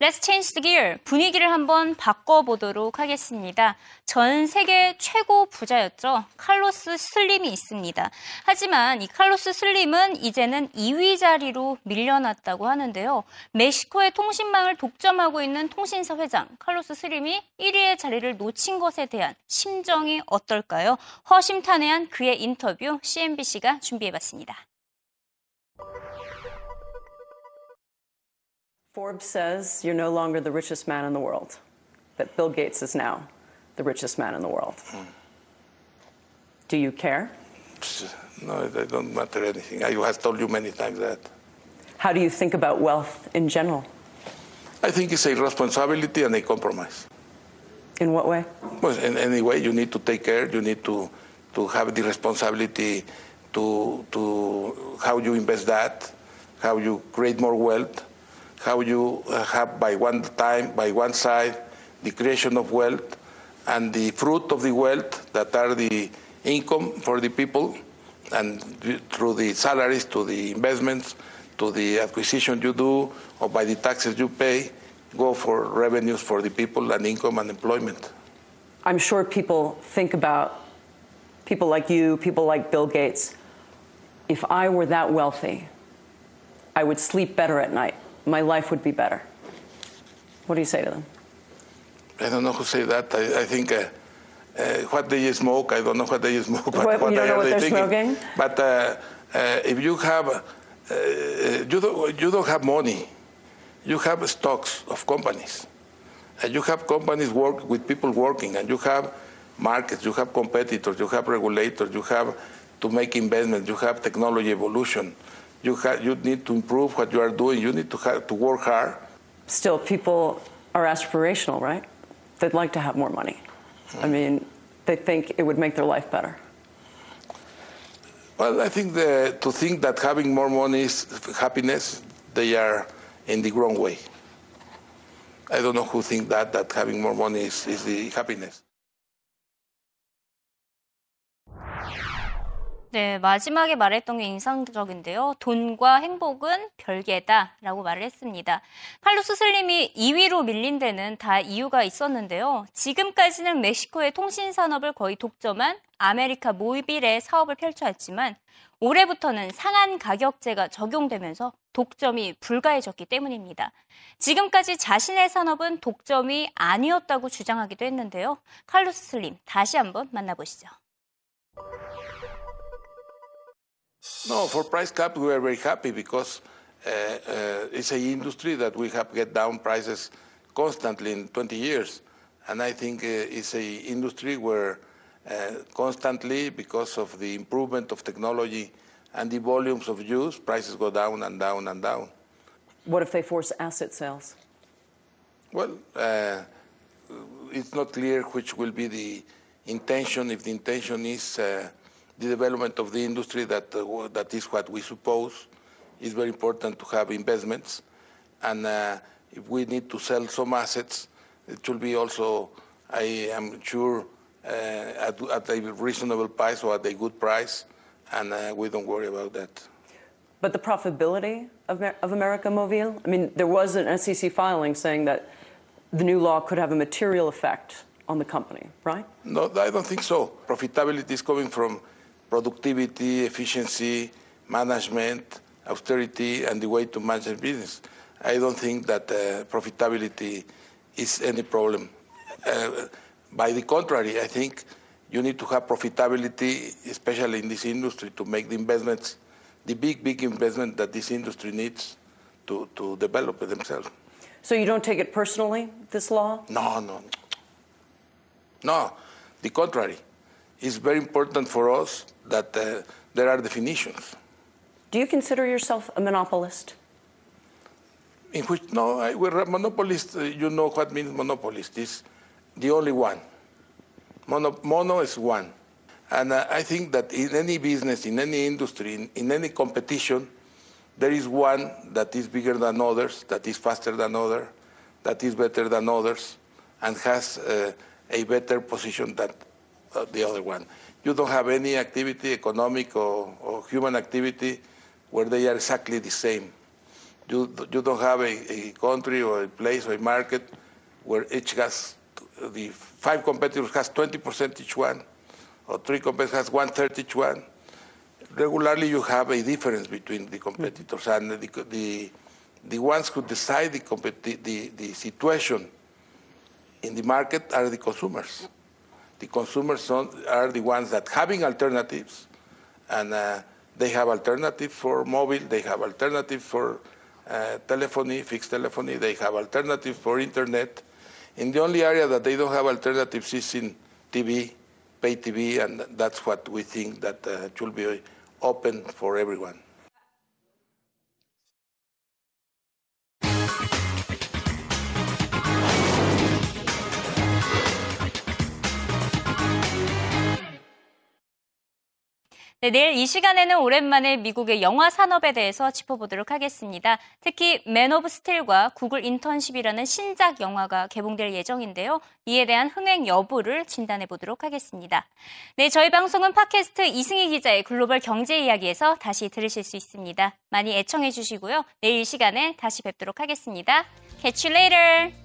Let's change the gear. 분위기를 한번 바꿔보도록 하겠습니다. 전 세계 최고 부자였죠. 칼로스 슬림이 있습니다. 하지만 이 칼로스 슬림은 이제는 2위 자리로 밀려났다고 하는데요. 멕시코의 통신망을 독점하고 있는 통신사 회장 칼로스 슬림이 1위의 자리를 놓친 것에 대한 심정이 어떨까요? 허심탄회한 그의 인터뷰 CNBC가 준비해봤습니다. Forbes says you're no longer the richest man in the world, that Bill Gates is now the richest man in the world. Mm. Do you care? No, it don't matter anything. I have told you many times that. How do you think about wealth in general? I think it's a responsibility and a compromise. In what way? Well, in any way, you need to take care. You need to, to have the responsibility to, to how you invest that, how you create more wealth, how you uh, have by one time, by one side, the creation of wealth and the fruit of the wealth that are the income for the people and through the salaries to the investments to the acquisition you do or by the taxes you pay go for revenues for the people and income and employment. I'm sure people think about people like you, people like Bill Gates. If I were that wealthy, I would sleep better at night my life would be better. What do you say to them? I don't know who say that. I, I think uh, uh, what they smoke, I don't know what they smoke. What, what, you don't know what they're thinking. smoking? But uh, uh, if you have, uh, you, don't, you don't have money, you have stocks of companies. And you have companies work with people working, and you have markets, you have competitors, you have regulators, you have to make investments, you have technology evolution you, ha- you need to improve what you are doing. You need to, ha- to work hard. Still, people are aspirational, right? They'd like to have more money. I mean, they think it would make their life better. Well, I think the, to think that having more money is happiness, they are in the wrong way. I don't know who think that, that having more money is, is the happiness. 네, 마지막에 말했던 게 인상적인데요. 돈과 행복은 별개다 라고 말을 했습니다. 칼로스 슬림이 2위로 밀린 데는 다 이유가 있었는데요. 지금까지는 멕시코의 통신 산업을 거의 독점한 아메리카 모빌의 사업을 펼쳐왔지만 올해부터는 상한 가격제가 적용되면서 독점이 불가해졌기 때문입니다. 지금까지 자신의 산업은 독점이 아니었다고 주장하기도 했는데요. 칼로스 슬림 다시 한번 만나보시죠. No, for price cap, we are very happy because uh, uh, it's an industry that we have get down prices constantly in 20 years. And I think uh, it's an industry where uh, constantly, because of the improvement of technology and the volumes of use, prices go down and down and down. What if they force asset sales? Well, uh, it's not clear which will be the intention. If the intention is uh, the development of the industry that, uh, that is what we suppose is very important to have investments. And uh, if we need to sell some assets, it will be also, I am sure, uh, at, at, a reasonable price or at a good price, and uh, we don't worry about that. But the profitability of, of America Mobile, I mean, there was an SEC filing saying that the new law could have a material effect on the company, right? No, I don't think so. Profitability is coming from productivity, efficiency, management, austerity, and the way to manage business. I don't think that uh, profitability is any problem. Uh, by the contrary, I think you need to have profitability, especially in this industry, to make the investments, the big, big investment that this industry needs to, to develop themselves. So you don't take it personally, this law? No, no. No, the contrary it's very important for us that uh, there are definitions. Do you consider yourself a monopolist? In which, no, I, we're a monopolist. Uh, you know what means monopolist. Is the only one. Mono, mono is one. And uh, I think that in any business, in any industry, in, in, any competition, there is one that is bigger than others, that is faster than others, that is better than others, and has uh, a better position than the other one. You don't have any activity, economic or, or, human activity, where they are exactly the same. You, you don't have a, a country or a place or a market where each has, the five competitors has 20% each one, or three competitors has one third each one. Regularly, you have a difference between the competitors, and the, the, the ones who decide the, the, the, the situation in the market are the consumers. The consumers are the ones that having alternatives, and uh, they have alternatives for mobile, they have alternatives for uh, telephony, fixed telephony, they have alternatives for internet. In the only area that they don't have alternatives is in TV, pay TV, and that's what we think that uh, should be open for everyone. 네, 내일 이 시간에는 오랜만에 미국의 영화 산업에 대해서 짚어보도록 하겠습니다. 특히 맨 오브 스틸과 구글 인턴십이라는 신작 영화가 개봉될 예정인데요. 이에 대한 흥행 여부를 진단해 보도록 하겠습니다. 네, 저희 방송은 팟캐스트 이승희 기자의 글로벌 경제 이야기에서 다시 들으실 수 있습니다. 많이 애청해 주시고요. 내일 이 시간에 다시 뵙도록 하겠습니다. Catch you later!